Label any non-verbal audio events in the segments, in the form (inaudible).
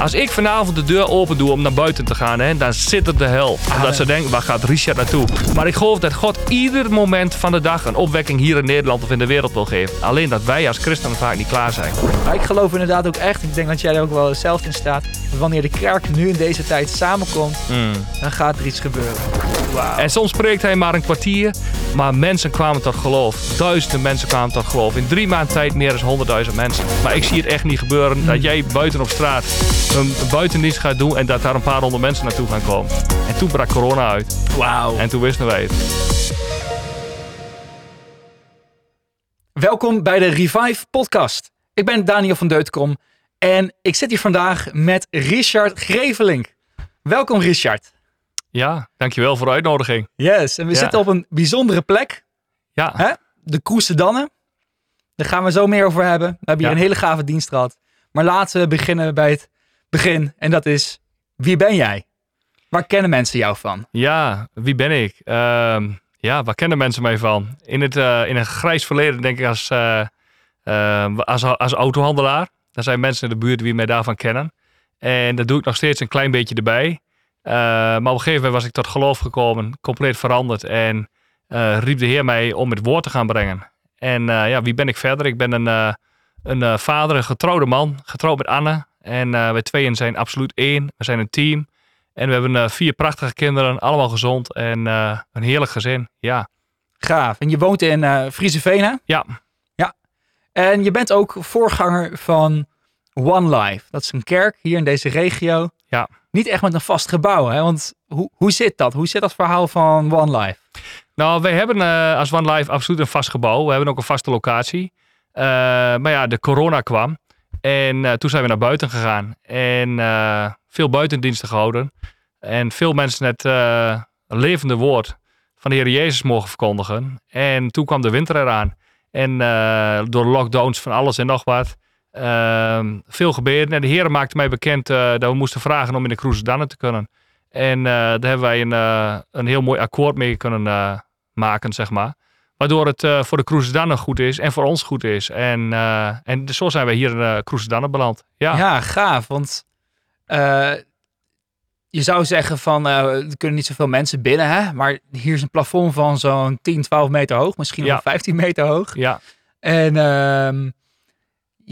Als ik vanavond de deur open doe om naar buiten te gaan, hè, dan zit het de hel. Omdat ze denken, waar gaat Richard naartoe? Maar ik geloof dat God ieder moment van de dag een opwekking hier in Nederland of in de wereld wil geven. Alleen dat wij als christenen vaak niet klaar zijn. Maar ik geloof inderdaad ook echt, ik denk dat jij er ook wel zelf in staat, wanneer de kerk nu in deze tijd samenkomt, dan gaat er iets gebeuren. En soms spreekt hij maar een kwartier, maar mensen kwamen tot geloof. Duizenden mensen kwamen tot geloof. In drie maanden tijd meer dan honderdduizend mensen. Maar ik zie het echt niet gebeuren dat jij buiten op straat een buitendienst gaat doen en dat daar een paar honderd mensen naartoe gaan komen. En toen brak corona uit. Wauw. En toen wisten wij het. Welkom bij de Revive podcast. Ik ben Daniel van Deutenkom en ik zit hier vandaag met Richard Grevelink. Welkom Richard. Ja, dankjewel voor de uitnodiging. Yes, en we Ja. zitten op een bijzondere plek, Ja, hè? de Kroesedannen. Daar gaan we zo meer over hebben. We hebben hier Ja. een hele gave dienst gehad. Maar laten we beginnen bij het begin en dat is, wie ben jij? Waar kennen mensen jou van? ja wie ben ik? Ehm, ja, waar kennen mensen mij van? In het, eh, in een grijs verleden denk ik als, eh, eh, als, als autohandelaar. Er zijn mensen in de buurt die mij daarvan kennen. En dat doe ik nog steeds een klein beetje erbij. Eh, maar op een gegeven moment was ik tot geloof gekomen, compleet veranderd. En eh, riep de Heer mij om het woord te gaan brengen. En eh, ja, wie ben ik verder? Ik ben een, een vader, een getrouwde man, getrouwd met Anne. En wij tweeën zijn absoluut één. We zijn een team. En we hebben vier prachtige kinderen, allemaal gezond en een heerlijk gezin. Ja, Gaaf. En je woont in eh Frieseveen, hè? ja, En je bent ook voorganger van One Life. Dat is een kerk hier in deze regio. Ja. Niet echt met een vast gebouw, hè? Want hoe, hoe zit dat? Hoe zit dat verhaal van One Life? Nou, wij hebben eh, als One Life absoluut een vast gebouw. We hebben ook een vaste locatie. Eh, maar ja, de corona kwam. En eh, toen zijn we naar buiten gegaan. En veel buitendiensten gehouden. En veel mensen het levende woord van de Heer Jezus mogen verkondigen. En toen kwam de winter eraan. En door lockdowns van alles en nog wat. Ehm, veel gebeurde. En de Heer maakte mij bekend eh, dat we moesten vragen om in de Cruise Dannen te kunnen. En eh, daar hebben wij een, eh, een heel mooi akkoord mee kunnen maken, zeg maar. Waardoor het voor de Cruise Dannen goed is en voor ons goed is. En, en zo zijn wij hier in Dannen beland. Ja. Ja, gaaf. Want je zou zeggen van, er kunnen niet zoveel mensen binnen, hè? Maar hier is een plafond van zo'n 10, 12 meter hoog. Misschien Ja. wel 15 meter hoog. ja. En ehm,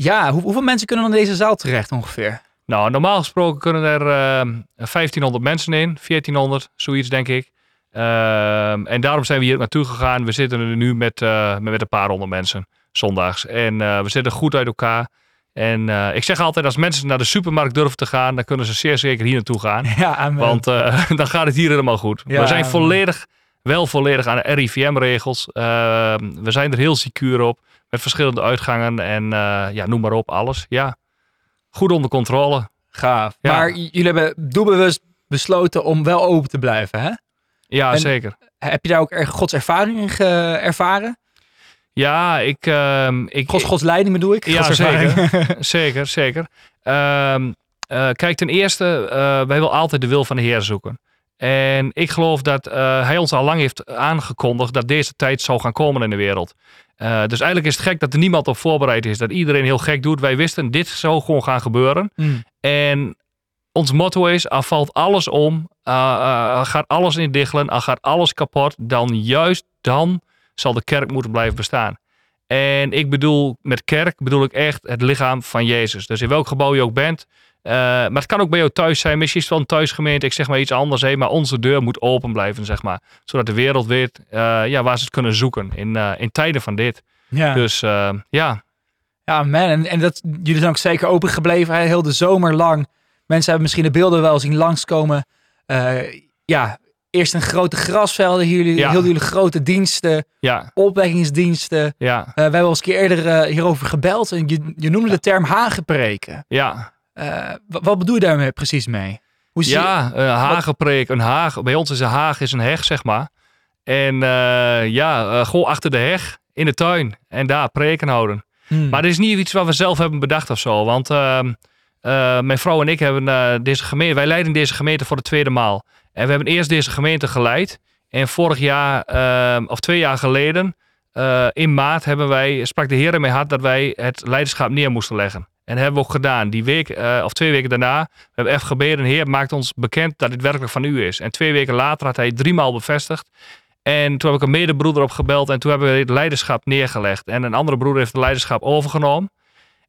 ja, hoe- hoeveel mensen kunnen dan in deze zaal terecht ongeveer? Nou, normaal gesproken kunnen er eh, 1500 mensen in, 1400, zoiets denk ik. Ehm, en daarom zijn we hier ook naartoe gegaan. We zitten er nu met, eh, met, een paar honderd mensen, zondags. En eh, we zitten goed uit elkaar. En eh, ik zeg altijd, als mensen naar de supermarkt durven te gaan, dan kunnen ze zeer zeker hier naartoe gaan. (laughs) Ja. Want (laughs) dan gaat het hier helemaal goed. Ja. We zijn volledig, wel volledig aan de RIVM-regels. we zijn er heel secuur op. Met verschillende uitgangen en eh, ja, noem maar op, alles. Ja, goed onder controle. Gaaf. Ja. Maar jullie hebben doelbewust besloten om wel open te blijven, hè? Ja, En- zeker. Heb je daar ook erg Gods ervaring in ge- ervaren? Ja, ik... ehm, ik Gods, Gods leiding bedoel ik? Ja, zeker. (laughs) zeker, zeker. Ehm, eh, kijk, ten eerste, eh, wij willen altijd de wil van de Heer zoeken. En ik geloof dat hij ons al lang heeft aangekondigd dat deze tijd zou gaan komen in de wereld. Eh, dus eigenlijk is het gek dat er niemand op voorbereid is. Dat iedereen heel gek doet. Wij wisten, dit zou gewoon gaan gebeuren. Mm. En ons motto is, al valt alles om, uh, uh, gaat alles in diggelen, al gaat alles kapot, dan juist dan zal de kerk moeten blijven bestaan. En ik bedoel, met kerk bedoel ik echt het lichaam van Jezus. Dus in welk gebouw je ook bent. Uh, maar het kan ook bij jou thuis zijn. Misschien is het wel een thuisgemeente. Ik zeg maar iets anders. Hè, maar onze deur moet open blijven, zeg maar. Zodat de wereld weet uh, ja, waar ze het kunnen zoeken. In, uh, in tijden van dit. Ja. Dus ja. Ja, man. En, en dat, jullie zijn ook zeker open gebleven. Hè? Heel de zomer lang. Mensen hebben misschien de beelden wel zien langskomen. Ja, eerst een grote grasvelden. Hier, jullie, Ja. heel jullie grote diensten. Ja. Opwekkingsdiensten. Ja. We hebben al eens een keer eerder hierover gebeld. En je, je noemde de term hagenpreken. Ja. Uh, wat, bedoel je daarmee precies mee? Hoe zie ja, een hagenpreek. Een haag. Bij ons is een haag is een heg, zeg maar. En uh, ja, gewoon achter de heg in de tuin. En daar preken houden. Hmm. Maar dit is niet iets wat we zelf hebben bedacht of zo. Want uh, mijn vrouw en ik hebben uh, deze gemeente... Wij leiden deze gemeente voor de tweede maal. En we hebben eerst deze gemeente geleid. En vorig jaar, uh, of twee jaar geleden... in maart hebben wij, sprak de Heer mijn hart dat wij het leiderschap neer moesten leggen. En hebben we ook gedaan. Die week, eh, of twee weken daarna, we hebben even gebeden. Heer, maakt ons bekend dat dit werkelijk van u is. En twee weken later had hij driemaal bevestigd. En toen heb ik een medebroeder opgebeld en toen hebben we het leiderschap neergelegd. En een andere broeder heeft het leiderschap overgenomen.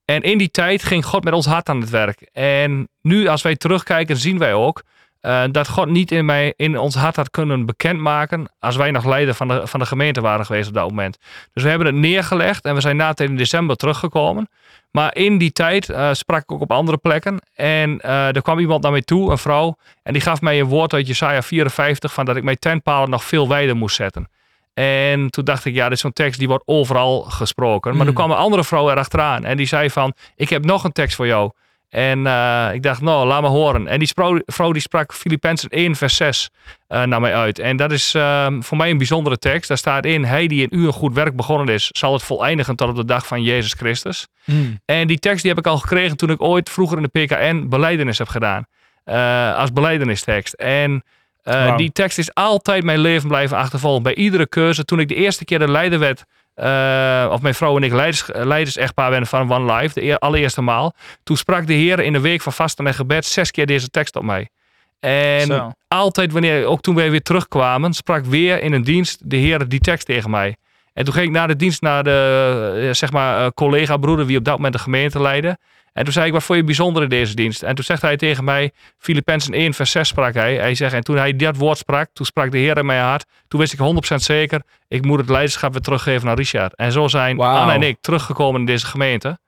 En in die tijd ging God met ons hart aan het werk. En nu, als wij terugkijken, zien wij ook uh, dat God niet in, mij, in ons hart had kunnen bekendmaken. als wij nog leider van de, van de gemeente waren geweest op dat moment. Dus we hebben het neergelegd en we zijn na in december teruggekomen. Maar in die tijd uh, sprak ik ook op andere plekken. En uh, er kwam iemand naar mij toe, een vrouw. En die gaf mij een woord uit Jesaja 54 van dat ik mijn tentpalen nog veel wijder moest zetten. En toen dacht ik, ja, dit is zo'n tekst die wordt overal gesproken. Maar mm. er kwam een andere vrouw erachteraan en die zei van, ik heb nog een tekst voor jou. En uh, ik dacht, nou, laat me horen. En die vrouw die sprak Filippenzen 1 vers 6 uh, naar mij uit. En dat is uh, voor mij een bijzondere tekst. Daar staat in, hij die in u een goed werk begonnen is, zal het voleindigen tot op de dag van Jezus Christus. Mm. En die tekst die heb ik al gekregen toen ik ooit vroeger in de PKN beleidenis heb gedaan. Uh, als beleidenistekst. En wow. die tekst is altijd mijn leven blijven achtervolgen. Bij iedere keuze. Toen ik de eerste keer de leider werd uh, of mijn vrouw en ik leiders, leiders-echtpaar werden van One Life, de allereerste maal. Toen sprak de Heer in de week van vasten en gebed zes keer deze tekst op mij. En Zo. altijd wanneer, ook toen wij weer terugkwamen, sprak weer in een dienst de Heer die tekst tegen mij. En toen ging ik na de dienst naar de eh, zeg maar, eh, collega-broeder, wie op dat moment de gemeente leidde. En toen zei ik, wat voor je bijzonder in deze dienst? En toen zegt hij tegen mij, Filippenzen 1 vers 6 sprak hij. Hij zegt, en toen hij dat woord sprak, toen sprak de Heer in mijn hart. Toen wist ik 100% zeker, ik moet het leiderschap weer teruggeven naar Richard. En zo zijn wow. Anne en ik teruggekomen in deze gemeente.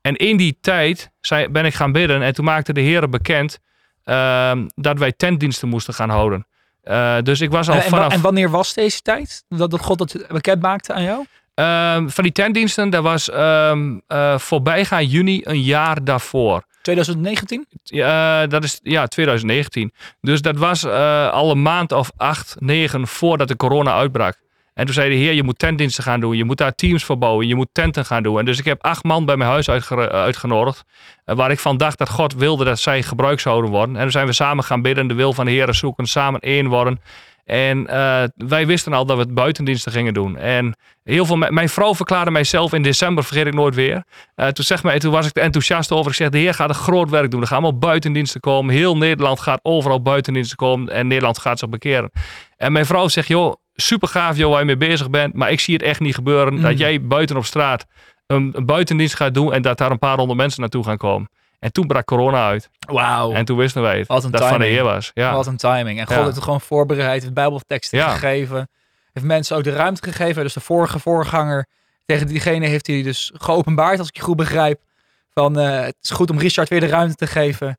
En in die tijd ben ik gaan bidden en toen maakte de Heer bekend uh, dat wij tentdiensten moesten gaan houden. Uh, dus ik was al en, vanaf... En wanneer was deze tijd? Dat, dat God dat bekend maakte aan jou? Um, van die tentdiensten, dat was um, uh, voorbijgaan juni een jaar daarvoor. 2019? Ja, uh, dat is ja, 2019. Dus dat was al een maand of acht, negen voordat de corona uitbrak. En toen zei de heer, je moet tentdiensten gaan doen. Je moet daar teams voor bouwen. Je moet tenten gaan doen. En dus ik heb acht man bij mijn huis uitge uitgenodigd. waar ik van dacht dat God wilde dat zij gebruikt zouden worden. En toen zijn we samen gaan bidden. De wil van de heer zoeken. Samen één worden. En uh, wij wisten al dat we het buitendiensten gingen doen. En heel veel, mijn vrouw verklaarde mijzelf in december, vergeet ik nooit weer. Toen, zeg maar, toen was ik er enthousiast over. Ik zeg, de heer gaat een groot werk doen. Er gaan allemaal buitendiensten komen. Heel Nederland gaat overal buitendiensten komen. En Nederland gaat zich bekeren. En mijn vrouw zegt, joh, super gaaf joh, waar je mee bezig bent. Maar ik zie het echt niet gebeuren. Mm. Dat jij buiten op straat een, een buitendienst gaat doen. En dat daar een paar honderd mensen naartoe gaan komen. En toen brak corona uit. Wauw. En toen wisten wij het. Dat timing. van de Heer was. Ja. Wat een timing. En God ja. heeft het gewoon voorbereid, het Bijbelteksten ja. gegeven. Heeft mensen ook de ruimte gegeven. Dus de vorige voorganger, tegen diegene heeft hij dus geopenbaard, als ik je goed begrijp. Van uh, het is goed om Richard weer de ruimte te geven.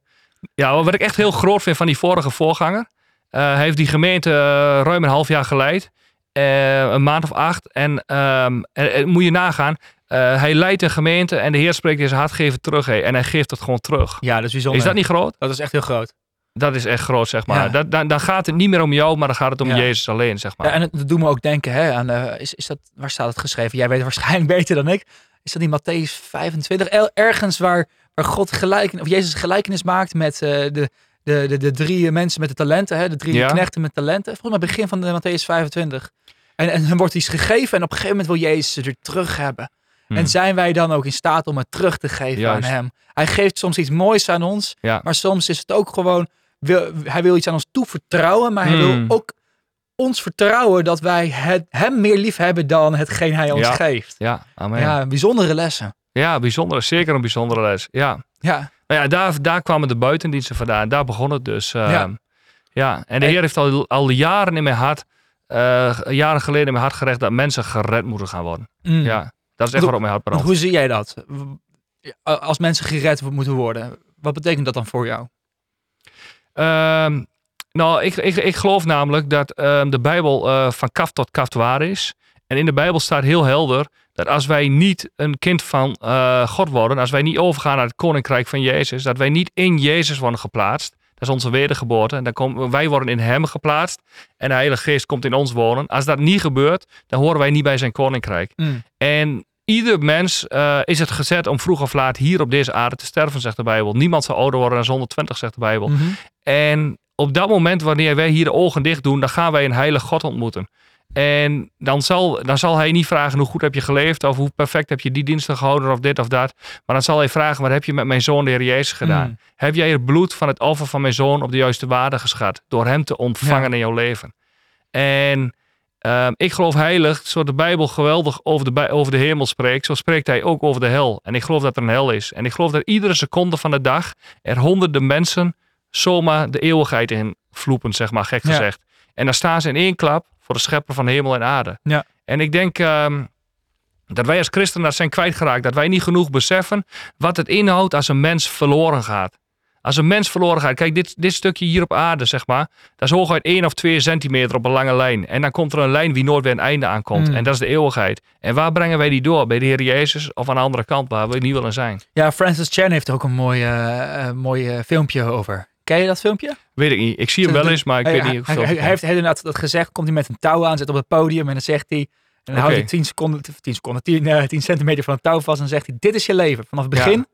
Ja, wat ik echt heel groot vind van die vorige voorganger. Uh, heeft die gemeente uh, ruim een half jaar geleid. een maand of acht. En um, moet je nagaan, uh, hij leidt een gemeente en de Heer spreekt in zijn hart, geven terug. Hey, en hij geeft het gewoon terug. Ja, dat is bijzonder. Is dat niet groot? Dat is echt heel groot. Dat is echt groot, zeg maar. Ja. dan, dan gaat het niet meer om jou, maar dan gaat het om ja. Jezus alleen, zeg maar. Ja, en dat doet me ook denken hè, aan, uh, is, is dat, waar staat het geschreven? Jij weet waarschijnlijk (laughs) beter dan ik. Is dat die Matthäus 25? Ergens waar, waar God gelijken, of Jezus gelijkenis maakt met uh, de, de, de, de drie mensen met de talenten, hè, de drie ja. knechten met talenten. Volgens mij begin van de Matthäus 25. En, en dan wordt iets gegeven en op een gegeven moment wil Jezus het weer terug hebben. En hmm. zijn wij dan ook in staat om het terug te geven Juist. aan hem? Hij geeft soms iets moois aan ons, ja. maar soms is het ook gewoon, wil, hij wil iets aan ons toevertrouwen, maar hij wil hmm. ook ons vertrouwen dat wij het, hem meer lief hebben dan hetgeen hij ons ja. geeft. Ja, amen. Ja, bijzondere lessen. Ja, bijzondere, zeker een bijzondere les. Ja. Ja. Nou ja, daar, daar kwamen de buitendiensten vandaan. Daar begon het dus. Uh, ja. ja. En de Heer heeft al, al jaren in mijn hart, uh, jaren geleden in mijn hart gerecht dat mensen gered moeten gaan worden. Mm. Ja. Dat is echt waarom mijn hart brandt. Hoe zie jij dat? Als mensen gered moeten worden, wat betekent dat dan voor jou? Um, nou, ik, ik, ik geloof namelijk dat um, de Bijbel uh, van kaf tot kaf waar is. En in de Bijbel staat heel helder dat als wij niet een kind van uh, God worden, als wij niet overgaan naar het koninkrijk van Jezus, dat wij niet in Jezus worden geplaatst. Dat is onze wedergeboorte. En dan komen, wij worden in hem geplaatst. En de Heilige Geest komt in ons wonen. Als dat niet gebeurt, dan horen wij niet bij zijn koninkrijk. Mm. En ieder mens uh, is het gezet om vroeg of laat hier op deze aarde te sterven, zegt de Bijbel. Niemand zal ouder worden dan 120, zegt de Bijbel. Mm -hmm. En op dat moment, wanneer wij hier de ogen dicht doen, dan gaan wij een heilige God ontmoeten. En dan zal, dan zal hij niet vragen hoe goed heb je geleefd of hoe perfect heb je die diensten gehouden of dit of dat. Maar dan zal hij vragen, wat heb je met mijn zoon de Heer Jezus gedaan? Mm. Heb jij het bloed van het offer van mijn zoon op de juiste waarde geschat? Door hem te ontvangen Ja. in jouw leven. En ehm, ik geloof heilig, zoals de Bijbel geweldig over de, over de hemel spreekt, zo spreekt hij ook over de hel. En ik geloof dat er een hel is. En ik geloof dat iedere seconde van de dag er honderden mensen zomaar de eeuwigheid in vloepen, zeg maar, gek Ja. gezegd. En dan staan ze in één klap voor de schepper van hemel en aarde. Ja. En ik denk ehm, dat wij als christenen dat zijn kwijtgeraakt. Dat wij niet genoeg beseffen wat het inhoudt als een mens verloren gaat. Als een mens verloren gaat. Kijk, dit, dit stukje hier op aarde, zeg maar. Dat is hooguit 1 of 2 centimeter op een lange lijn. En dan komt er een lijn wie nooit weer een einde aankomt. Mm. En dat is de eeuwigheid. En waar brengen wij die door? Bij de Heer Jezus of aan de andere kant waar we niet willen zijn? Ja, Francis Chan heeft er ook een mooi, mooi eh, filmpje over. Ken je dat filmpje? Weet ik niet. Ik zie hem wel eens, maar ik hij, weet niet. hij, hoeveel hij, heeft, hij heeft inderdaad dat gezegd. Komt hij met een touw aan, zit op het podium en dan zegt hij... En dan houdt hij 10 seconden, 10 seconden, 10, eh, 10 centimeter van het touw vast. En zegt hij, dit is je leven. Vanaf het begin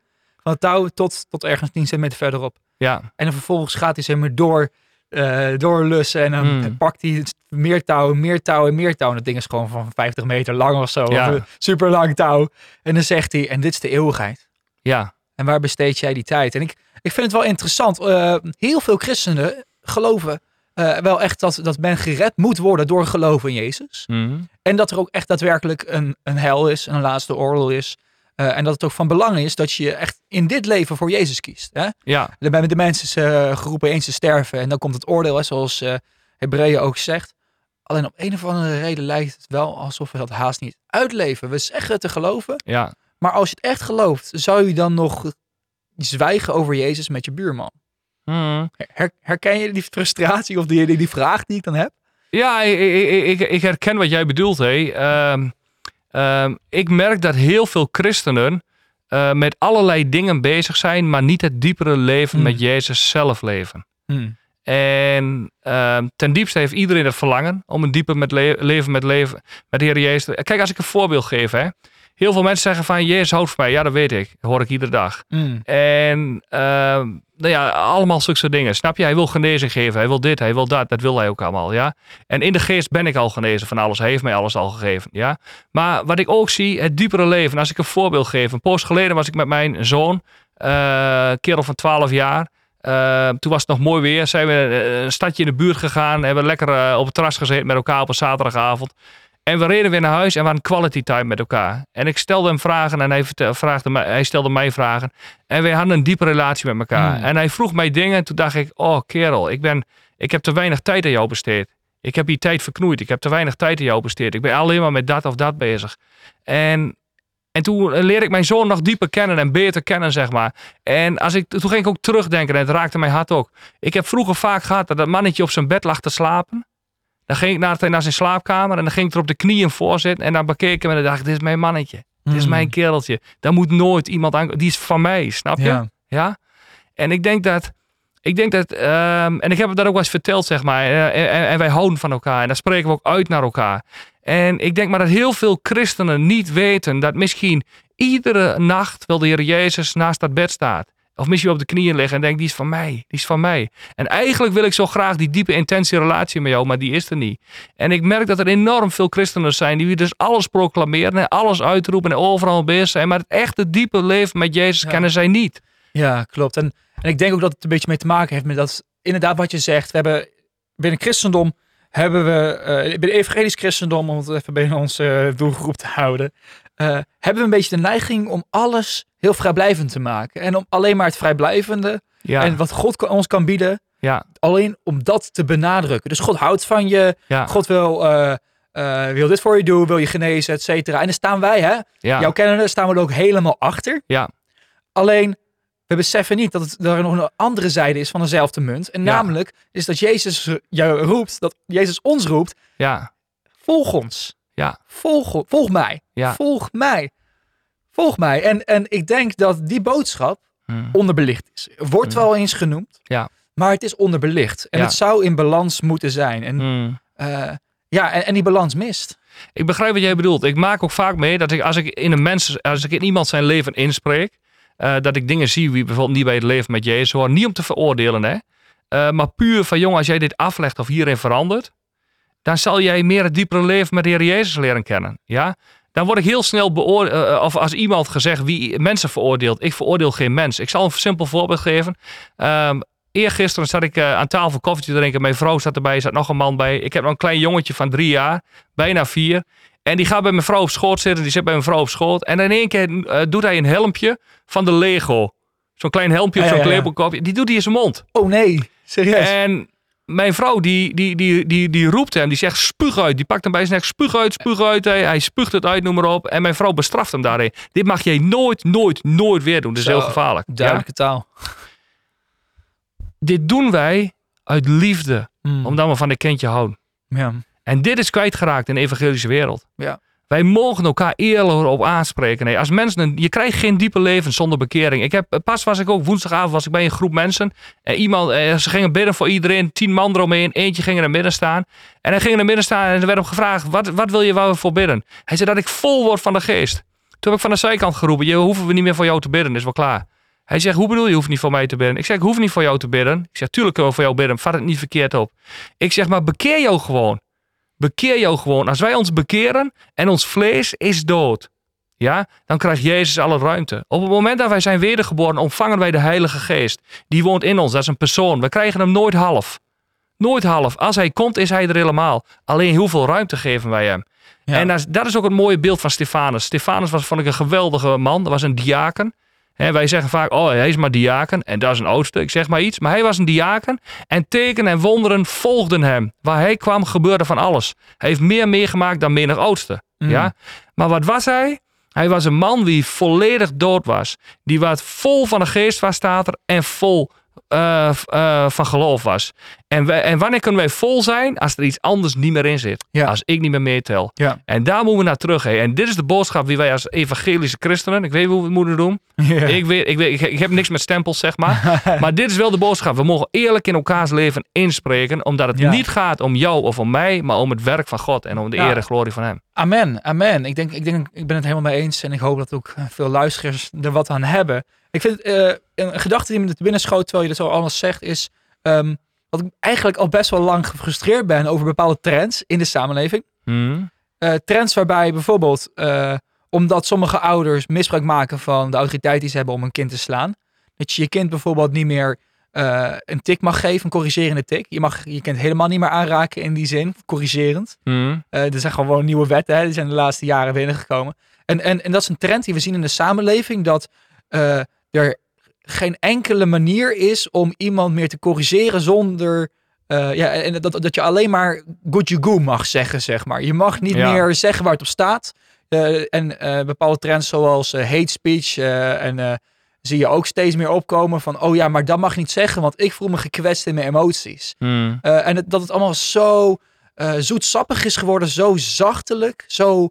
van het touw tot, tot ergens 10 centimeter verderop. Ja, En dan vervolgens gaat hij zeg maar door, eh doorlussen. En dan Hmm. pakt hij meer touw, meer touw en meer touw. En dat ding is gewoon van 50 meter lang of zo. Ja. Of een super lang touw. En dan zegt hij, en dit is de eeuwigheid. ja, En waar besteed jij die tijd? En ik, ik vind het wel interessant. eh, heel veel christenen geloven eh, wel echt dat, dat men gered moet worden door geloven in Jezus. Mhm. En dat er ook echt daadwerkelijk een, een hel is, een laatste oordeel is. Eh, en dat het ook van belang is dat je echt in dit leven voor Jezus kiest. Hè? ja, De, de mensen eh, geroepen eens te sterven en dan komt het oordeel, hè, zoals eh Hebreeën ook zegt. Alleen op een of andere reden lijkt het wel alsof we dat haast niet uitleven. We zeggen te geloven, ja. Maar als je het echt gelooft, zou je dan nog zwijgen over Jezus met je buurman? Mhm. Her- herken je die frustratie of die, die, die vraag die ik dan heb? Ja, ik, ik, ik, ik herken wat jij bedoelt. Hé. Ehm, ehm, ik merk dat heel veel christenen eh, met allerlei dingen bezig zijn, maar niet het diepere leven Hmm. met Jezus zelf leven. En ehm, ten diepste heeft iedereen het verlangen om een dieper met le- leven met, leven met de Heer Jezus. Kijk, als ik een voorbeeld geef. Hè. Heel veel mensen zeggen van, Jezus houdt van mij. Ja, dat weet ik. Dat hoor ik iedere dag. Mm. En ehm, nou ja, allemaal zulke soort dingen. Snap je? Hij wil genezing geven. Hij wil dit, hij wil dat. Dat wil hij ook allemaal. Ja? En in de geest ben ik al genezen van alles. Hij heeft mij alles al gegeven. Ja? Maar wat ik ook zie, het diepere leven. Als ik een voorbeeld geef. Een poos geleden was ik met mijn zoon. eh kerel van 12 jaar. Eh, toen was het nog mooi weer. Zijn we eh, een stadje in de buurt gegaan. Hebben lekker eh, op het terras gezeten met elkaar op een zaterdagavond. En we reden weer naar huis en we hadden quality time met elkaar. En ik stelde hem vragen en hij, vraagde mij, hij stelde mij vragen. En wij hadden een diepe relatie met elkaar. Hmm. En hij vroeg mij dingen en toen dacht ik, oh kerel, ik, ben, ik heb te weinig tijd aan jou besteed. Ik heb die tijd verknoeid. Ik heb te weinig tijd aan jou besteed. Ik ben alleen maar met dat of dat bezig. En, en toen leerde ik mijn zoon nog dieper kennen en beter kennen, zeg maar. En als ik, toen ging ik ook terugdenken en het raakte mijn hart ook. Ik heb vroeger vaak gehad dat dat mannetje op zijn bed lag te slapen. Dan ging ik naar, naar zijn slaapkamer en dan ging ik er op de knieën voor zitten. En dan bekeek ik hem en dan dacht ik, dit is mijn mannetje. Dit is Mm. mijn kereltje. Daar moet nooit iemand aan... Die is van mij, snap je? Ja. Ja? En ik denk dat... Ik denk dat... ehm, en ik heb het daar ook wel eens verteld, zeg maar. eh, En, en, en wij houden van elkaar. En daar spreken we ook uit naar elkaar. En ik denk maar dat heel veel christenen niet weten... dat misschien iedere nacht wel de Heer Jezus naast dat bed staat. Of misschien op de knieën liggen en denkt, die is van mij. Die is van mij. En eigenlijk wil ik zo graag die diepe, intense relatie met jou, maar die is er niet. En ik merk dat er enorm veel christenen zijn die dus alles proclameren en alles uitroepen en overal bezig zijn. Maar het echte diepe leven met Jezus Ja. kennen zij niet. Ja, klopt. En, en ik denk ook dat het een beetje mee te maken heeft met dat, inderdaad wat je zegt. We hebben binnen christendom, hebben we, eh binnen evangelisch christendom, om het even binnen onze eh, doelgroep te houden, eh, hebben we een beetje de neiging om alles heel vrijblijvend te maken. En om alleen maar het vrijblijvende Ja, en wat God kan- ons kan bieden, ja, alleen om dat te benadrukken. Dus God houdt van je, ja, God wil, eh, eh, wil dit voor je doen, wil je genezen, et cetera. En dan staan wij, hè, jouw kennende, staan we er ook helemaal achter. ja, Alleen, we beseffen niet dat het, er nog een andere zijde is van dezelfde munt. En namelijk is dat Jezus jou roept, dat Jezus ons roept, ja, volg ons. Ja. Volg, volg mij. Volg mij. Volg mij. En, en ik denk dat die boodschap Hm. onderbelicht is. Wordt Mm. wel eens genoemd, Ja. maar het is onderbelicht. En Ja. het zou in balans moeten zijn. En, Hm. eh, ja, en, en die balans mist. Ik begrijp wat jij bedoelt. Ik maak ook vaak mee dat ik als ik in een mens, als ik in iemand zijn leven inspreek, eh, dat ik dingen zie wie bijvoorbeeld niet bij het leven met Jezus horen. Niet om te veroordelen, hè. Eh, maar puur van jongen, als jij dit aflegt of hierin verandert, dan zal jij meer het diepere leven met de Heer Jezus leren kennen. Ja? Dan word ik heel snel beoordeeld, of als iemand gezegd wie mensen veroordeelt. Ik veroordeel geen mens. Ik zal een simpel voorbeeld geven. Um, Eergisteren zat ik uh, aan tafel koffie te drinken. Mijn vrouw zat erbij, zat nog een man bij. Ik heb nog een klein jongetje van drie jaar, bijna vier. En die gaat bij mijn vrouw op schoot zitten. Die zit bij mijn vrouw op schoot. En in één keer uh, doet hij een helmpje van de Lego. Zo'n klein helmpje, Ja, zo'n ja. Die doet hij in zijn mond. Oh nee, serieus? En mijn vrouw die, die, die, die, die roept hem, die zegt spuug uit. Die pakt hem bij zijn nek, spuug uit, spuug uit. Hij, hij spuugt het uit, noem maar op. En mijn vrouw bestraft hem daarin. Dit mag jij nooit, nooit, nooit weer doen. Dit is Zo, heel gevaarlijk. Ja? Duidelijke taal. Dit doen wij uit liefde, Mm. omdat we van een kindje houden. Ja. En dit is kwijtgeraakt in de evangelische wereld. Ja. Wij mogen elkaar eerlijk op aanspreken. Nee, als mensen, je krijgt geen diepe leven zonder bekering. Ik heb, pas was ik ook woensdagavond was ik bij een groep mensen. En iemand, eh, ze gingen bidden voor iedereen. Tien man eromheen. Eentje ging in het midden staan. En hij ging in het midden staan en er werd hem gevraagd: wat, wat wil je waar we voor bidden? Hij zei dat ik vol word van de geest. Toen heb ik van de zijkant geroepen: je hoeven we niet meer voor jou te bidden. Is wel klaar. Hij zegt: hoe bedoel je, je hoeft niet voor mij te bidden? Ik zeg: ik hoef niet voor jou te bidden. Ik zeg: tuurlijk kunnen we voor jou bidden. Vat het niet verkeerd op. Ik zeg: maar bekeer jou gewoon. Bekeer jou gewoon. Als wij ons bekeren en ons vlees is dood, ja, dan krijgt Jezus alle ruimte. Op het moment dat wij zijn wedergeboren, ontvangen wij de Heilige Geest. Die woont in ons, dat is een persoon. We krijgen hem nooit half. Nooit half. Als hij komt, is hij er helemaal. Alleen hoeveel ruimte geven wij hem? Ja. En dat is, dat is ook het mooie beeld van Stefanus. Stefanus was, vond ik, een geweldige man. Dat was een diaken. Hè, wij zeggen vaak, oh, hij is maar diaken. En dat is een oudste, ik zeg maar iets. Maar hij was een diaken. En tekenen en wonderen volgden hem. Waar hij kwam, gebeurde van alles. Hij heeft meer meegemaakt dan menig oudste. Mm. Ja? Maar wat was hij? Hij was een man die volledig dood was. Die wat vol van de geest was, staat er. En vol eh, eh, van geloof was. En, wij- en wanneer kunnen wij vol zijn? Als er iets anders niet meer in zit. Ja. Als ik niet meer meetel. Ja. En daar moeten we naar terug. Hè. En dit is de boodschap die wij als evangelische christenen, ik weet hoe we het moeten doen. Ik, weet, ik, weet, ik, ik heb niks met stempels, zeg maar. (laughs) maar dit is wel de boodschap. We mogen eerlijk in elkaars leven inspreken. Omdat het Ja. niet gaat om jou of om mij, maar om het werk van God. En om de Ja. eer en glorie van hem. Amen, amen. Ik, denk, ik, denk, ik ben het helemaal mee eens en ik hoop dat ook veel luisteraars er wat aan hebben. Ik vind eh, een gedachte die me te binnen schoot terwijl je dat zo alles zegt is ehm, dat ik eigenlijk al best wel lang gefrustreerd ben over bepaalde trends in de samenleving. Hmm. Eh, trends waarbij bijvoorbeeld, eh, omdat sommige ouders misbruik maken van de autoriteit die ze hebben om een kind te slaan, dat je je kind bijvoorbeeld niet meer een tik mag geven, een corrigerende tik. Je mag je kind helemaal niet meer aanraken in die zin, corrigerend. Hmm. Er zijn gewoon nieuwe wetten, hè, die zijn de laatste jaren binnengekomen. En, en, en dat is een trend die we zien in de samenleving, dat er geen enkele manier is om iemand meer te corrigeren zonder... eh, ja, en dat, dat je alleen maar good you go mag zeggen, zeg maar. Je mag niet Ja. meer zeggen waar het op staat. Eh, en eh, bepaalde trends zoals hate speech en zie je ook steeds meer opkomen van... oh ja, maar dat mag je niet zeggen, want ik voel me gekwetst in mijn emoties. Hmm. En het, dat het allemaal zo zoetsappig is geworden, zo zachtelijk, zo...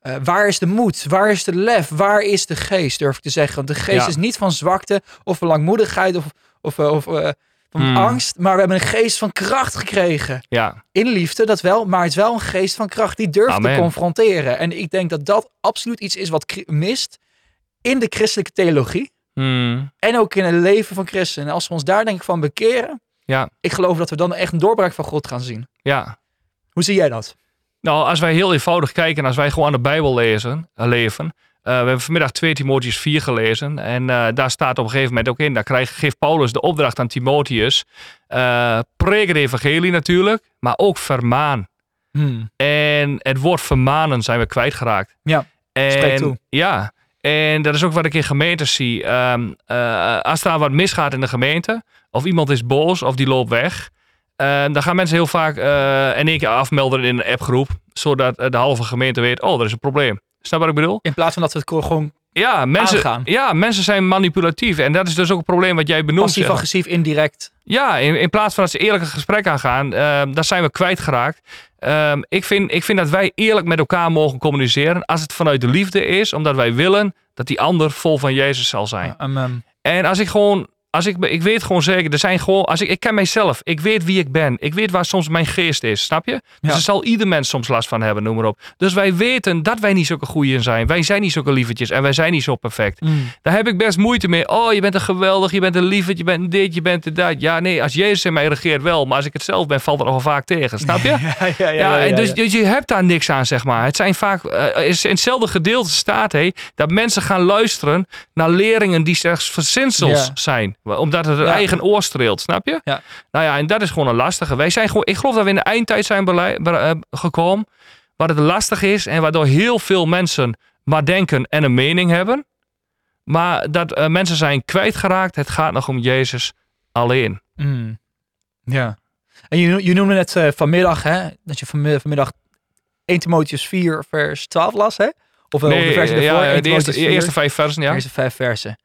eh, waar is de moed? Waar is de lef? Waar is de geest, durf ik te zeggen? Want de geest Ja. is niet van zwakte of van langmoedigheid of, of, eh, of eh, van Hmm. angst, maar we hebben een geest van kracht gekregen. Ja, In liefde, dat wel, maar het is wel een geest van kracht die durft Amen. te confronteren. En ik denk dat dat absoluut iets is wat mist in de christelijke theologie Hmm. en ook in het leven van christenen. En als we ons daar denk ik van bekeren, ja, ik geloof dat we dan echt een doorbraak van God gaan zien. ja. Hoe zie jij dat? Nou, als wij heel eenvoudig kijken, als wij gewoon aan de Bijbel lezen, eh, leven. eh, we hebben vanmiddag 2 Timotheus 4 gelezen. En eh, daar staat op een gegeven moment ook in. Daar krijgt, geeft Paulus de opdracht aan Timotheus. eh preek het evangelie natuurlijk, maar ook vermaan. Hmm. En het woord vermanen zijn we kwijtgeraakt. Ja, En, toe. ja, en dat is ook wat ik in gemeentes zie. Eh, als daar wat misgaat in de gemeente, of iemand is boos of die loopt weg, dan gaan mensen heel vaak eh, in één keer afmelden in een appgroep, zodat eh, de halve gemeente weet, oh, er is een probleem. Snap wat ik bedoel? In plaats van dat we het gewoon Ja, mensen, Aangaan. ja, mensen zijn manipulatief. En dat is dus ook een probleem wat jij benoemt. passief-agressief indirect. Ja, in, in plaats van dat ze eerlijk een gesprek aangaan, uh, daar zijn we kwijtgeraakt. Um, ik, vind, ik vind dat wij eerlijk met elkaar mogen communiceren. Als het vanuit de liefde is, omdat wij willen dat die ander vol van Jezus zal zijn. En als ik gewoon als ik, ik weet gewoon zeker, er zijn gewoon, als ik, ik ken mijzelf, ik weet wie ik ben, ik weet waar soms mijn geest is, snap je? Dus Ja. er zal ieder mens soms last van hebben, noem maar op. Dus wij weten dat wij niet zulke goeie in zijn. Wij zijn niet zulke lievertjes en wij zijn niet zo perfect. Mm. Daar heb ik best moeite mee. Oh, je bent een geweldig, je bent een lieverd, je bent dit, je bent dat. Ja, nee, als Jezus in mij regeert wel, maar als ik het zelf ben, valt het nogal vaak tegen, snap je? (laughs) Ja, ja, ja. Ja, dus, dus je hebt daar niks aan, zeg maar. Het zijn vaak, eh, in hetzelfde gedeelte staat hé, dat mensen gaan luisteren naar leringen die slechts verzinsels zijn. Omdat het hun Ja. eigen oor streelt, snap je? Ja. Nou ja, en dat is gewoon een lastige. Wij zijn gewoon, ik geloof dat we in de eindtijd zijn belei- be- eh, gekomen, waar het lastig is en waardoor heel veel mensen maar denken en een mening hebben. Maar dat eh, mensen zijn kwijtgeraakt. Het gaat nog om Jezus alleen. Mm. Ja. En je, je noemde net eh, vanmiddag, hè, dat je vanmiddag, vanmiddag 1 Timotheus 4 vers 12 las, hè? Of wel de daarvoor, 1 de eerste, Timotheus de 4. eerste vijf versen, ja. De eerste vijf versen.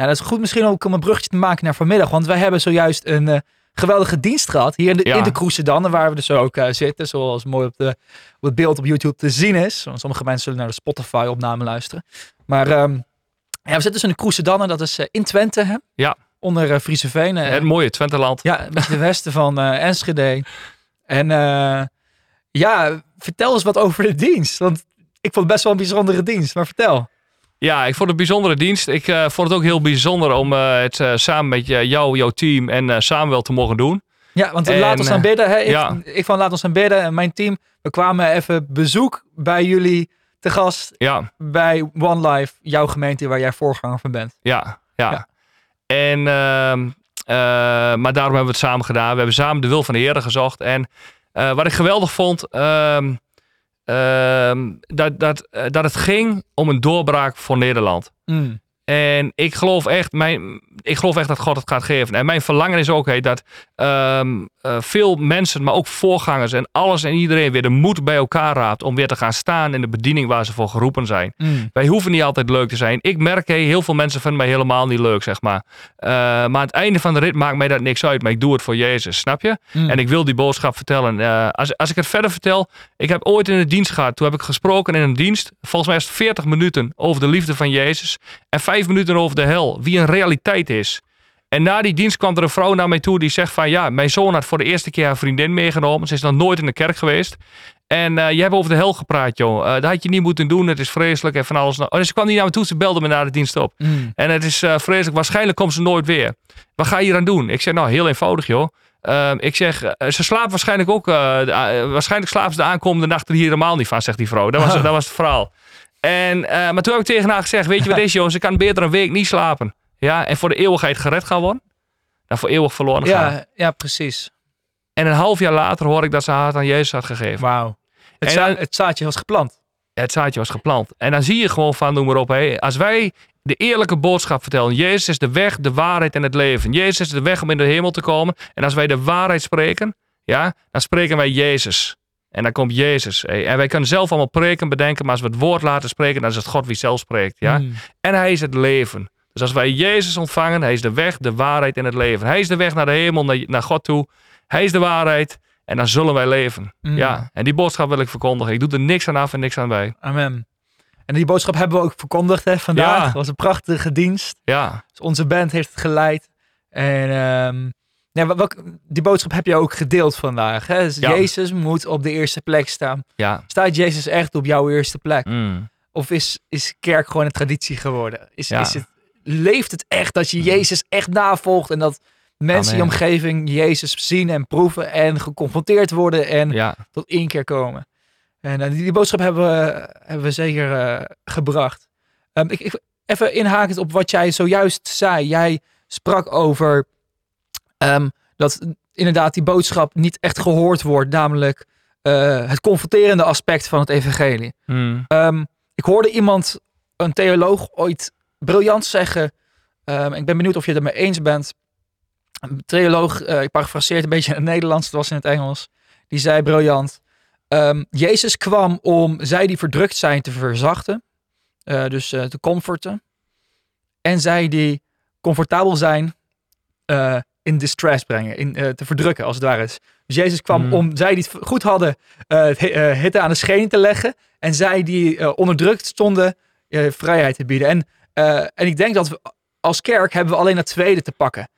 Nou, dat is goed misschien ook om een bruggetje te maken naar vanmiddag. Want wij hebben zojuist een eh, geweldige dienst gehad. Hier in de, Ja. in de Kroesedan, waar we dus ook eh, zitten. Zoals mooi op, de, op het beeld op YouTube te zien is. Want sommige mensen zullen naar de Spotify-opname luisteren. Maar ehm, ja, we zitten dus in de Kroesedan. En dat is eh, in Twente, hè? Ja. Onder Frieseveen. eh, Het mooie Twenteland. ja, beetje de westen van Enschede. En ja, vertel eens wat over de dienst. Want ik vond het best wel een bijzondere dienst. Maar vertel. Ja, ik vond het een bijzondere dienst. Ik eh, vond het ook heel bijzonder om eh, het eh, samen met jou, jouw team en Samuel te mogen doen. Ja, want En, laat ons aan bidden. Hè? Ik, ja. ik van laat ons aan bidden. En mijn team, we kwamen even bezoek bij jullie te gast Ja, bij One Life, jouw gemeente waar jij voorganger van bent. ja, ja. Ja. En, ehm, eh, maar daarom hebben we het samen gedaan. We hebben samen de wil van de Heer gezocht. En wat ik geweldig vond, ehm, dat, dat, eh, dat het ging om een doorbraak voor Nederland. Mm. En ik geloof echt, mijn, ik geloof echt dat God het gaat geven. En mijn verlangen is ook hey, dat ehm, eh, veel mensen, maar ook voorgangers en alles en iedereen weer de moed bij elkaar raapt om weer te gaan staan in de bediening waar ze voor geroepen zijn. Mm. Wij hoeven niet altijd leuk te zijn. Ik merk, hey, heel veel mensen vinden mij helemaal niet leuk, zeg maar. Eh, maar aan het einde van de rit maakt mij dat niks uit. Maar ik doe het voor Jezus, snap je? Mm. En ik wil die boodschap vertellen. Eh, als, als ik het verder vertel, ik heb ooit in een dienst gehad. Toen heb ik gesproken in een dienst. Volgens mij is het 40 minuten over de liefde van Jezus. En 5 minuten over de hel. Wie een realiteit is. En na die dienst kwam er een vrouw naar mij toe die zegt van... Ja, mijn zoon had voor de eerste keer haar vriendin meegenomen. Ze is nog nooit in de kerk geweest. En eh, je hebt over de hel gepraat, joh. Eh, dat had je niet moeten doen. Het is vreselijk en van alles. Oh, dus ze kwam niet naar me toe. Ze belde me na de dienst op. Mm. En het is eh, vreselijk. Waarschijnlijk komt ze nooit weer. Wat ga je hier aan doen? Ik zeg, nou, heel eenvoudig, joh. Ehm, ik zeg, ze slaapt waarschijnlijk ook. de waarschijnlijk slaapt ze de aankomende nacht er hier helemaal niet van, zegt die vrouw. Dat was, (laughs) dat was het verhaal. En, eh, maar toen heb ik tegen haar gezegd: Weet je wat is, (laughs) joh? Ze kan beter een week niet slapen. Ja, en voor de eeuwigheid gered gaan worden. Dan voor eeuwig verloren gaan. Ja, ja, precies. En een half jaar later hoor ik dat ze haar aan Jezus had gegeven. Wauw. Za- het zaadje was geplant. Het zaadje was geplant. En dan zie je gewoon van, noem maar op, hé, als wij de eerlijke boodschap vertellen. Jezus is de weg, de waarheid en het leven. Jezus is de weg om in de hemel te komen. En als wij de waarheid spreken, ja, dan spreken wij Jezus. En dan komt Jezus. En wij kunnen zelf allemaal preken, bedenken, maar als we het woord laten spreken, dan is het God wie zelf spreekt. Ja? Mm. En hij is het leven. Dus als wij Jezus ontvangen, hij is de weg, de waarheid en het leven. Hij is de weg naar de hemel, naar, naar God toe. Hij is de waarheid. En dan zullen wij leven. Mm. Ja, en die boodschap wil ik verkondigen. Ik doe er niks aan af en niks aan bij. Amen. En die boodschap hebben we ook verkondigd hè, vandaag. Ja. Het was een prachtige dienst. Ja, Dus onze band heeft het geleid. En ehm, welk, die boodschap heb je ook gedeeld vandaag. Hè? Dus Ja. Jezus moet op de eerste plek staan. ja. Staat Jezus echt op jouw eerste plek? Mm. Of is, is kerk gewoon een traditie geworden? Is, Ja. is het, leeft het echt dat je Jezus echt navolgt en dat mensen in je omgeving Jezus zien en proeven en geconfronteerd worden en Ja, tot één keer komen? En eh, die, die boodschap hebben we, hebben we zeker eh, gebracht. Ehm, ik, ik, even inhakend op wat jij zojuist zei. Jij sprak over ehm, dat inderdaad die boodschap niet echt gehoord wordt, namelijk eh, het confronterende aspect van het evangelie. Mm. Ehm, ik hoorde iemand, een theoloog, ooit briljant zeggen. ehm, ik ben benieuwd of je het ermee eens bent. Een theoloog, eh, ik parafraseer het een beetje in het Nederlands, het was in het Engels. Die zei briljant. Jezus kwam om zij die verdrukt zijn te verzachten. eh, dus te comforten. En zij die comfortabel zijn in distress brengen. In, eh, te verdrukken, als het ware. Dus Jezus kwam Mm. om zij die het goed hadden eh, hitte aan de schenen te leggen. En zij die onderdrukt stonden, vrijheid te bieden. En, en ik denk dat we als kerk hebben we alleen het tweede te pakken.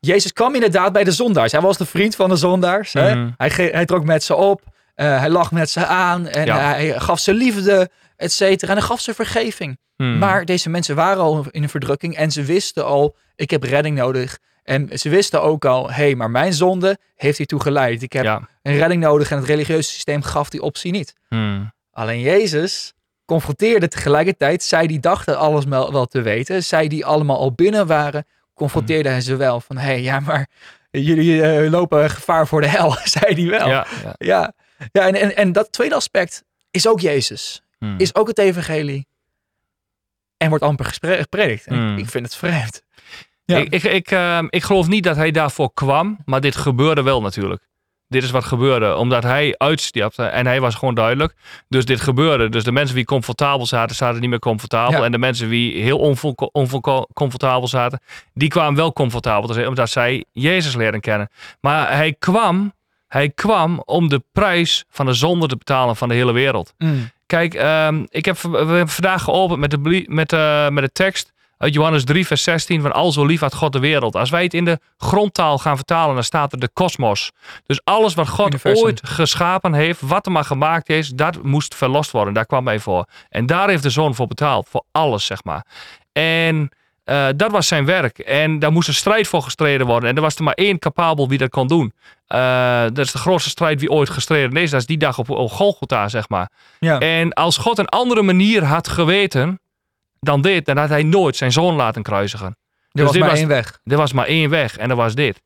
Jezus kwam inderdaad bij de zondaars. Hij was de vriend van de zondaars. hè? Mhm. Hij, hij trok met ze op. hij lag met ze aan. En Ja. hij gaf ze liefde, et cetera. En hij gaf ze vergeving. Hmm. Maar deze mensen waren al in een verdrukking. En ze wisten al, ik heb redding nodig. En ze wisten ook al, hé, hey, maar mijn zonde heeft hiertoe geleid. Ik heb Ja. een redding nodig. En het religieuze systeem gaf die optie niet. Hmm. Alleen Jezus confronteerde tegelijkertijd, zij die dachten alles wel, te weten, zij die allemaal al binnen waren, confronteerde hij ze wel van, hé, hey, ja, maar jullie eh, lopen gevaar voor de hel, (laughs) zei hij wel. Ja, Ja. ja. ja, en, en, en dat tweede aspect is ook Jezus, Hmm. is ook het evangelie en wordt amper gepredikt. En Hmm. ik, ik vind het vreemd. Ja. Ik, ik, ik, ehm, ik geloof niet dat hij daarvoor kwam, maar dit gebeurde wel natuurlijk. Dit is wat gebeurde, omdat hij uitstapte en hij was gewoon duidelijk. Dus dit gebeurde. Dus de mensen die comfortabel zaten, zaten niet meer comfortabel. Ja. En de mensen die heel onvol- onvol- comfortabel zaten, die kwamen wel comfortabel te zijn, omdat zij Jezus leren kennen. Maar hij kwam, hij kwam om de prijs van de zonde te betalen van de hele wereld. Mm. Kijk, ehm, ik heb, we hebben vandaag geopend met de, met, eh, met de tekst uit Johannes 3, vers 16. Van al zo lief had God de wereld. Als wij het in de grondtaal gaan vertalen, dan staat er de kosmos. Dus alles wat God Universum. ooit geschapen heeft, wat er maar gemaakt is, dat moest verlost worden. Daar kwam hij voor. En daar heeft de zoon voor betaald. Voor alles, zeg maar. En eh, dat was zijn werk. En daar moest een strijd voor gestreden worden. En er was er maar één capabel wie dat kon doen. Eh, dat is de grootste strijd wie ooit gestreden is. Dat is die dag op, op Golgotha, zeg maar. Ja. En als God een andere manier had geweten dan dit, dan had hij nooit zijn zoon laten kruisigen. er dus was maar was- één weg. Er was maar één weg en dat was dit.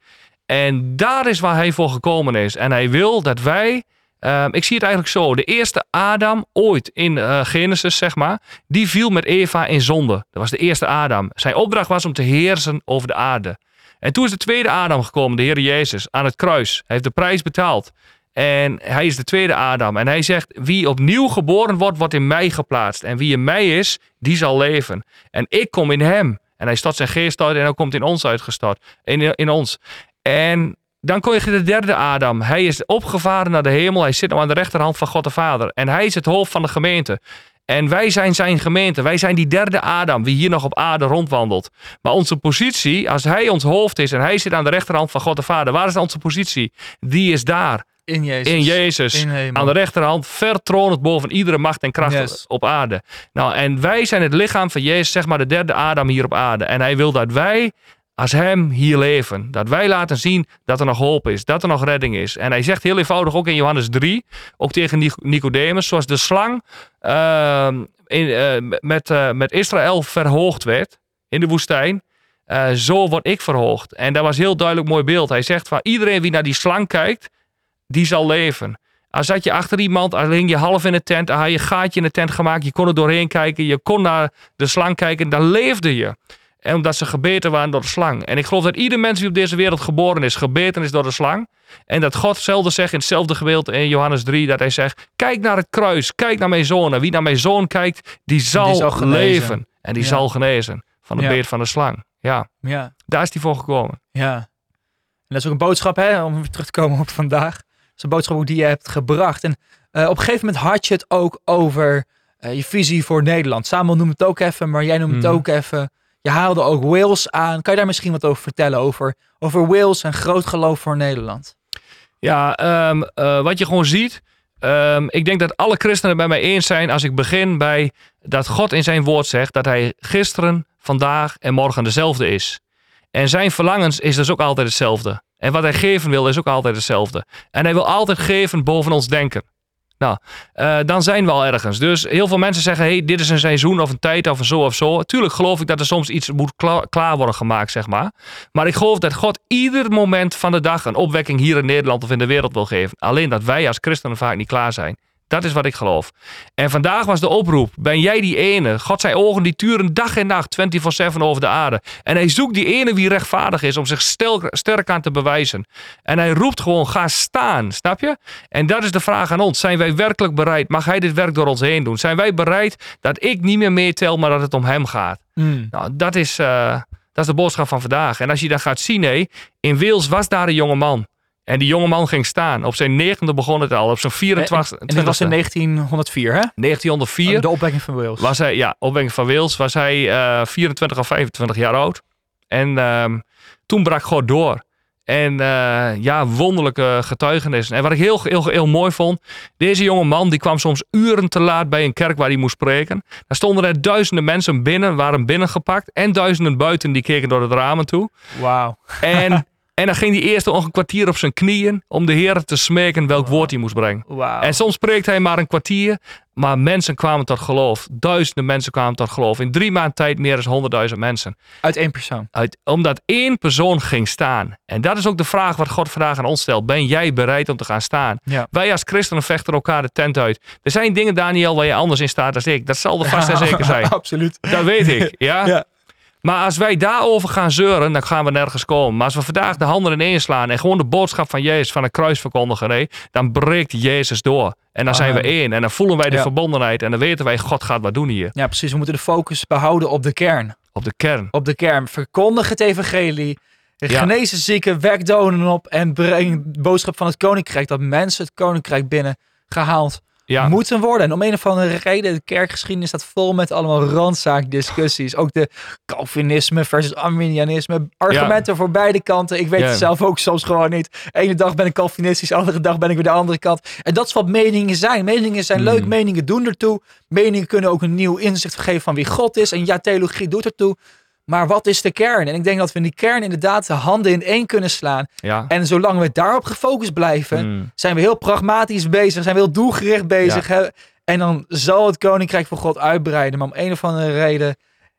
En daar is waar hij voor gekomen is. En hij wil dat wij, ehm, ik zie het eigenlijk zo, de eerste Adam ooit in eh, Genesis, zeg maar, die viel met Eva in zonde. Dat was de eerste Adam. Zijn opdracht was om te heersen over de aarde. En toen is de tweede Adam gekomen, de Heer Jezus, aan het kruis. Hij heeft de prijs betaald. En hij is de tweede Adam. En hij zegt, wie opnieuw geboren wordt, wordt in mij geplaatst. En wie in mij is, die zal leven. En ik kom in hem. En hij stort zijn geest uit en hij komt in ons uitgestort. In, in ons. En dan kom je de derde Adam. Hij is opgevaren naar de hemel. Hij zit nu aan de rechterhand van God de Vader. En hij is het hoofd van de gemeente. En wij zijn zijn gemeente. Wij zijn die derde Adam, wie hier nog op aarde rondwandelt. Maar onze positie, als hij ons hoofd is en hij zit aan de rechterhand van God de Vader, waar is onze positie? Die is daar, In Jezus. in Jezus. In. Aan de rechterhand, vertronend boven iedere macht en kracht Yes. op aarde. Nou, en wij zijn het lichaam van Jezus, zeg maar de derde Adam hier op aarde. En hij wil dat wij als hem hier leven. Dat wij laten zien dat er nog hoop is, dat er nog redding is. En hij zegt heel eenvoudig ook in Johannes 3, ook tegen Nic- Nicodemus, zoals de slang ehm, in, eh, met, eh, met Israël verhoogd werd in de woestijn. eh, zo word ik verhoogd. En dat was een heel duidelijk mooi beeld. Hij zegt van iedereen wie naar die slang kijkt, die zal leven. Als zat je achter iemand, dan hing je half in de tent, dan had je een gaatje in de tent gemaakt, je kon er doorheen kijken, je kon naar de slang kijken, dan leefde je. En omdat ze gebeten waren door de slang. En ik geloof dat ieder mens die op deze wereld geboren is, gebeten is door de slang. En dat God zelden zegt in hetzelfde gedeelte in Johannes 3, dat hij zegt, kijk naar het kruis, kijk naar mijn zoon. En wie naar mijn zoon kijkt, die zal, leven. En die Ja. zal genezen van de Ja. beet van de slang. Ja, Ja. daar is hij voor gekomen. Ja. En dat is ook een boodschap, hè, om terug te komen op vandaag. Is een boodschap ook die je hebt gebracht. En eh, op een gegeven moment had je het ook over eh, je visie voor Nederland. Samuel noemt het ook even, maar jij noemt het Mhm. ook even. Je haalde ook Wales aan. Kan je daar misschien wat over vertellen? Over, over Wales en groot geloof voor Nederland. Ja, ehm, eh, wat je gewoon ziet. ehm, ik denk dat alle christenen het bij mij eens zijn als ik begin bij dat God in zijn woord zegt dat hij gisteren, vandaag en morgen dezelfde is. En zijn verlangens is dus ook altijd hetzelfde. En wat hij geven wil is ook altijd hetzelfde. En hij wil altijd geven boven ons denken. Nou, eh, dan zijn we al ergens. Dus heel veel mensen zeggen: hey, dit is een seizoen of een tijd of een zo of zo. Tuurlijk geloof ik dat er soms iets moet kla- klaar worden gemaakt, zeg maar. Maar ik geloof dat God ieder moment van de dag een opwekking hier in Nederland of in de wereld wil geven. Alleen dat wij als christenen vaak niet klaar zijn. Dat is wat ik geloof. En vandaag was de oproep: ben jij die ene? God zijn ogen die turen dag en nacht 24/7 over de aarde. En hij zoekt die ene wie rechtvaardig is om zich stel- sterk aan te bewijzen. En hij roept gewoon: ga staan, snap je? En dat is de vraag aan ons: zijn wij werkelijk bereid? Mag hij dit werk door ons heen doen? Zijn wij bereid dat ik niet meer meetel, maar dat het om hem gaat? Nou, dat is, eh, dat is de boodschap van vandaag. En als je dan gaat zien, hé, in Wales was daar een jonge man. En die jonge man ging staan. Op zijn negende begon het al. Op zijn 24 En dit was in 1904, hè? 1904 De opwekking van Wales. was hij, ja, opwekking van Wales, was hij eh 24 of 25 jaar oud. En ehm, toen brak God door. En eh, ja, wonderlijke getuigenissen. En wat ik heel, heel, heel mooi vond, deze jonge man die kwam soms uren te laat bij een kerk waar hij moest spreken. Daar stonden er duizenden mensen binnen, waren binnengepakt. En duizenden buiten die keken door het ramen toe. Wauw. En, (laughs) en dan ging hij eerst nog een kwartier op zijn knieën om de Heer te smeken welk woord hij moest brengen. En soms spreekt hij maar een kwartier, maar mensen kwamen tot geloof. Duizenden mensen kwamen tot geloof. In drie maanden tijd meer dan honderdduizend mensen. Uit één persoon. Uit, omdat één persoon ging staan. En dat is ook de vraag wat God vandaag aan ons stelt. Ben jij bereid om te gaan staan? Ja. Wij als christenen vechten elkaar de tent uit. Er zijn dingen, Daniel, waar je anders in staat dan ik. Dat zal er vast en (laughs) zeker zijn. Absoluut. Dat weet ik. Ja? Ja. Maar als wij daarover gaan zeuren, dan gaan we nergens komen. Maar als we vandaag de handen ineens slaan en gewoon de boodschap van Jezus, van het kruis verkondigen, nee, dan breekt Jezus door. En dan zijn we één. En dan voelen wij de Ja. verbondenheid. En dan weten wij, God gaat wat doen hier. Ja, precies. We moeten de focus behouden op de kern. Op de kern. Op de kern. Verkondig het evangelie. Ja. Genezen zieken, wek doden op en breng de boodschap van het koninkrijk. Dat mensen het koninkrijk binnen gehaald Ja, moeten worden. En om een of andere reden, de kerkgeschiedenis staat vol met allemaal randzaakdiscussies. Ook de Calvinisme versus Arminianisme. Argumenten voor beide kanten. Ik weet Ja. het zelf ook soms gewoon niet. Ene dag ben ik Calvinistisch, andere dag ben ik weer de andere kant. En dat is wat meningen zijn. Meningen zijn Hmm. leuk, meningen doen ertoe. Meningen kunnen ook een nieuw inzicht geven van wie God is. En ja, theologie doet ertoe. Maar wat is de kern? En ik denk dat we in die kern inderdaad de handen in één kunnen slaan. ja. En zolang we daarop gefocust blijven, Mm. zijn we heel pragmatisch bezig, zijn we heel doelgericht bezig. En dan zal het koninkrijk van God uitbreiden. Maar om een of andere reden,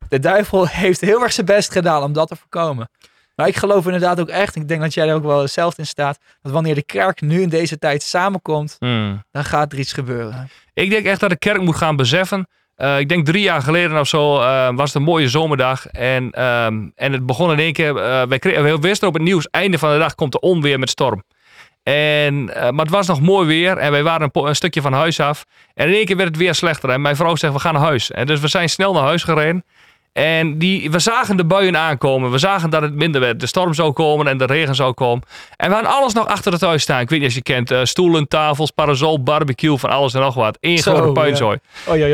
de duivel (laughs) heeft heel erg zijn best gedaan om dat te voorkomen. Maar ik geloof inderdaad ook echt, ik denk dat jij er ook wel zelf in staat, dat wanneer de kerk nu in deze tijd samenkomt, Mm. dan gaat er iets gebeuren. Ik denk echt dat de kerk moet gaan beseffen. Eh, ik denk drie jaar geleden of zo eh, was het een mooie zomerdag. En, ehm, en het begon in één keer. eh, wij, wisten op het nieuws, einde van de dag komt de onweer met storm. En, maar het was nog mooi weer en wij waren een, een stukje van huis af. En in één keer werd het weer slechter. En mijn vrouw zegt, we gaan naar huis. En dus we zijn snel naar huis gereden. En die, we zagen de buien aankomen. We zagen dat het minder werd. De storm zou komen en de regen zou komen. En we hadden alles nog achter het huis staan. Ik weet niet of je kent. eh, stoelen, tafels, parasol, barbecue, van alles en nog wat. Eén grote ja. puinzooi.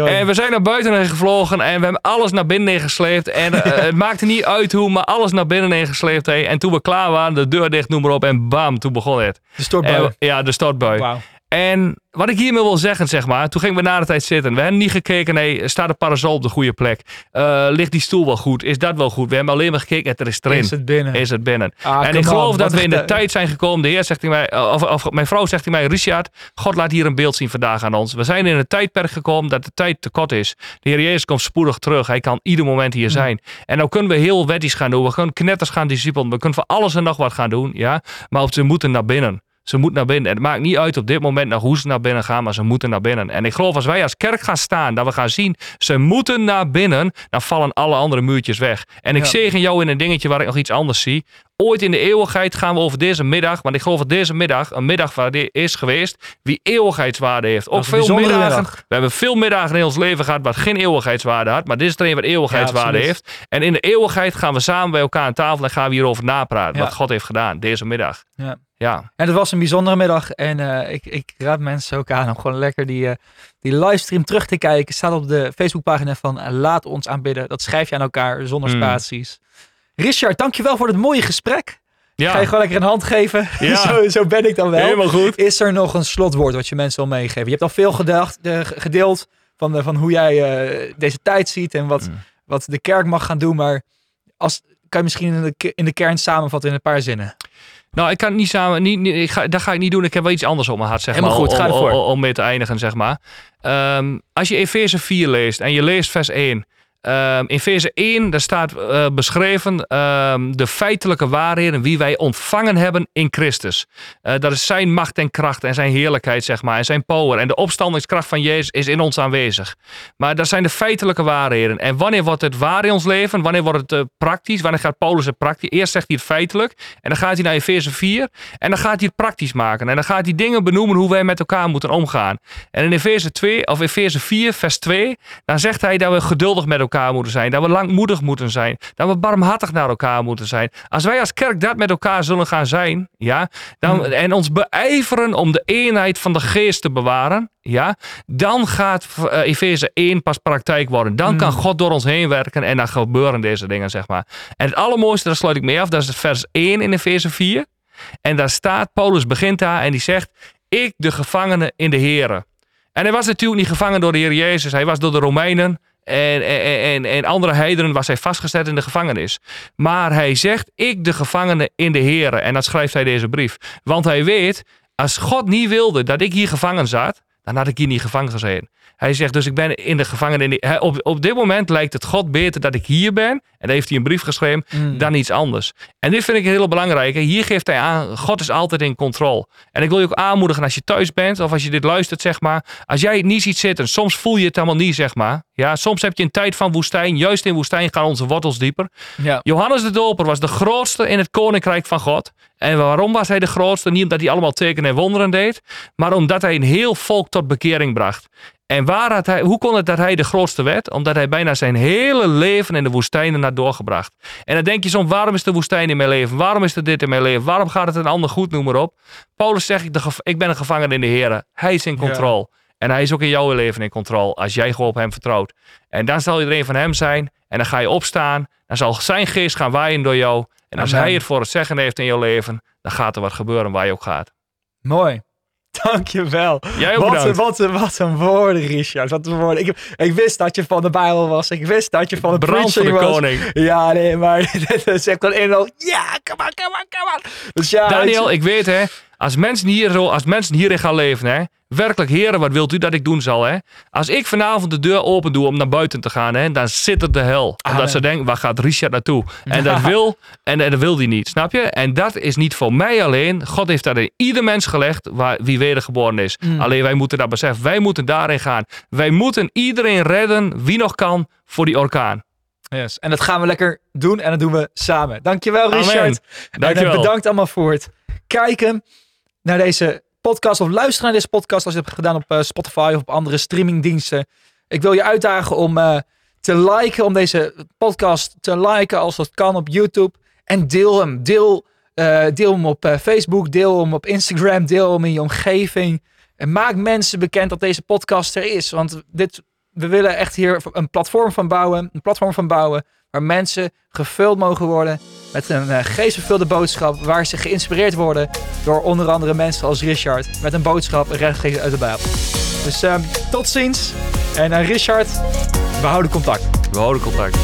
En we zijn naar buiten heen gevlogen en we hebben alles naar binnen heen gesleept. En eh, (laughs) het maakte niet uit hoe, maar alles naar binnen heen gesleept. hé. En toen we klaar waren, de deur dicht, noem maar op. En bam, toen begon het. de stortbui. En- ja, de stortbui. En wat ik hiermee wil zeggen, zeg maar, toen gingen we na de tijd zitten. We hebben niet gekeken, nee, staat de parasol op de goede plek? Eh, ligt die stoel wel goed? Is dat wel goed? We hebben alleen maar gekeken, het er is erin. Is het binnen? Is het binnen? Ah, en ik geloof on, dat we in de tijd zijn gekomen. De Heer zegt tegen mij, of, of mijn vrouw zegt tegen mij, Richard, God laat hier een beeld zien vandaag aan ons. We zijn in een tijdperk gekomen dat de tijd te kort is. De Heer Jezus komt spoedig terug. Hij kan ieder moment hier zijn. En nou kunnen we heel wettisch gaan doen. We kunnen knetters gaan discipelen. We kunnen van alles en nog wat gaan doen. Ja? Maar ze moeten naar binnen. Ze moeten naar binnen. En het maakt niet uit op dit moment nog hoe ze naar binnen gaan, maar ze moeten naar binnen. En ik geloof als wij als kerk gaan staan, dat we gaan zien, ze moeten naar binnen, dan vallen alle andere muurtjes weg. En ik Ja. zegen jou in een dingetje waar ik nog iets anders zie. Ooit in de eeuwigheid gaan we over deze middag, want ik geloof dat deze middag een middag waar dit is geweest, wie eeuwigheidswaarde heeft. Ook veel middagen. middag. We hebben veel middagen in ons leven gehad wat geen eeuwigheidswaarde had, maar dit is er een wat eeuwigheidswaarde Ja, heeft. En in de eeuwigheid gaan we samen bij elkaar aan tafel en gaan we hierover napraten, Ja. wat God heeft gedaan deze middag. Ja. Ja. En het was een bijzondere middag. En eh, ik, ik raad mensen ook aan om gewoon lekker die, eh, die livestream terug te kijken. Staat op de Facebookpagina van eh, Laat ons aanbidden. Dat schrijf je aan elkaar zonder Mm. spaties. Richard, dankjewel voor het mooie gesprek. Ja, Ga je gewoon lekker een hand geven? Ja. (laughs) zo, zo ben ik dan wel. helemaal goed. Is er nog een slotwoord wat je mensen wil meegeven? Je hebt al veel gedacht, gedeeld van, van hoe jij deze tijd ziet en wat, Mm. wat de kerk mag gaan doen. Maar als, kan je misschien in de, in de kern samenvatten in een paar zinnen? Nou, ik kan het niet samen. Niet, niet- ik ga, dat ga ik niet doen. Ik heb wel iets anders op mijn hart, zeg Helemaal maar. goed, om, ga ervoor. om, om mee te eindigen, zeg maar. Ehm, als je Efeze 4 leest en je leest vers 1. Ehm, in Efeze 1, daar staat eh, beschreven ehm, de feitelijke waarheden wie wij ontvangen hebben in Christus. Eh, dat is zijn macht en kracht en zijn heerlijkheid, zeg maar, en zijn power. En de opstandingskracht van Jezus is in ons aanwezig. Maar dat zijn de feitelijke waarheden. En wanneer wordt het waar in ons leven? Wanneer wordt het eh, praktisch? Wanneer gaat Paulus het praktisch? Eerst zegt hij het feitelijk. En dan gaat hij naar Efeze 4. En dan gaat hij het praktisch maken. En dan gaat hij dingen benoemen hoe wij met elkaar moeten omgaan. En in Efeze 2, of Efeze 4, vers 2, dan zegt hij dat we geduldig met elkaar elkaar moeten zijn. Dat we langmoedig moeten zijn. Dat we barmhartig naar elkaar moeten zijn. Als wij als kerk dat met elkaar zullen gaan zijn, ja, dan, Hmm. en ons beijveren om de eenheid van de geest te bewaren, ja, dan gaat uh, Efeze 1 pas praktijk worden. Dan Hmm. kan God door ons heen werken en dan gebeuren deze dingen, zeg maar. En het allermooiste, daar sluit ik mee af, dat is vers 1 in Efeze 4. En daar staat, Paulus begint daar en die zegt, ik de gevangene in de Here. En hij was natuurlijk niet gevangen door de Heer Jezus. Hij was door de Romeinen en, en, en, en andere heidenen was hij vastgezet in de gevangenis. Maar hij zegt, ik de gevangene in de Here. En dat schrijft hij deze brief. Want hij weet, als God niet wilde dat ik hier gevangen zat, dan had ik hier niet gevangen gezeten. Hij zegt dus, ik ben in de gevangenis. Op, op dit moment lijkt het God beter dat ik hier ben. En daar heeft hij een brief geschreven, Mm. dan iets anders. En dit vind ik heel belangrijk. Hier geeft hij aan, God is altijd in controle. En ik wil je ook aanmoedigen als je thuis bent of als je dit luistert, zeg maar. Als jij het niet ziet zitten, soms voel je het helemaal niet, zeg maar. Ja, soms heb je een tijd van woestijn. Juist in woestijn gaan onze wortels dieper. Ja. Johannes de Doper was de grootste in het koninkrijk van God. En waarom was hij de grootste? Niet omdat hij allemaal tekenen en wonderen deed, maar omdat hij een heel volk tot bekering bracht. En waar had hij, hoe kon het dat hij de grootste werd? Omdat hij bijna zijn hele leven in de woestijnen had doorgebracht. En dan denk je soms, waarom is de woestijn in mijn leven? Waarom is er dit in mijn leven? Waarom gaat het een ander goed? Noem maar op. Paulus zegt, ik, de gev- ik ben een gevangene in de Heer. Hij is in controle. En hij is ook in jouw leven in controle. Als jij gewoon op hem vertrouwt. En dan zal je er een van hem zijn. En dan ga je opstaan. Dan zal zijn geest gaan waaien door jou. En als Amen. hij het voor het zeggen heeft in jouw leven. Dan gaat er wat gebeuren waar je ook gaat. Mooi. (laughs) Dankjewel. Jij ook Wat een, bedankt. wat, een, wat een woorden, Richard. Wat een woorden. Ik, ik wist dat je van de Bijbel was. Ik wist dat je van de Brand van de was. koning. Ja, nee, maar is echt dan in al. Ja, come on, come on, come on. Dus ja, weet Daniel, ik weet hè, als mensen, hier als mensen hierin gaan leven, hè, werkelijk, heren, wat wilt u dat ik doen zal? Hè? Als ik vanavond de deur open doe om naar buiten te gaan, hè, dan zit het de hel. Amen. Omdat ze denken, waar gaat Richard naartoe? En (laughs) dat wil, en, en dat wil hij niet, snap je? En dat is niet voor mij alleen. God heeft dat in ieder mens gelegd, waar, wie wedergeboren is. Mm. Alleen wij moeten dat beseffen. Wij moeten daarin gaan. Wij moeten iedereen redden, wie nog kan, voor die orkaan. Yes. En dat gaan we lekker doen en dat doen we samen. Dankjewel. Richard. En Dankjewel. eh, bedankt allemaal voor het kijken naar deze podcast of luisteren naar deze podcast als je hebt gedaan op eh, Spotify of op andere streamingdiensten. Ik wil je uitdagen om eh, te liken, om deze podcast te liken als dat kan op YouTube. En deel hem. Deel, eh, deel hem op Facebook, deel hem op Instagram, deel hem in je omgeving. En maak mensen bekend dat deze podcast er is. Want dit, we willen echt hier een platform van bouwen. Een platform van bouwen waar mensen gevuld mogen worden met een uh, geestvervulde boodschap. Waar ze geïnspireerd worden door onder andere mensen als Richard. Met een boodschap rechtstreeks uit de Bijbel. Dus eh, tot ziens. En uh, Richard, we houden contact. We houden contact.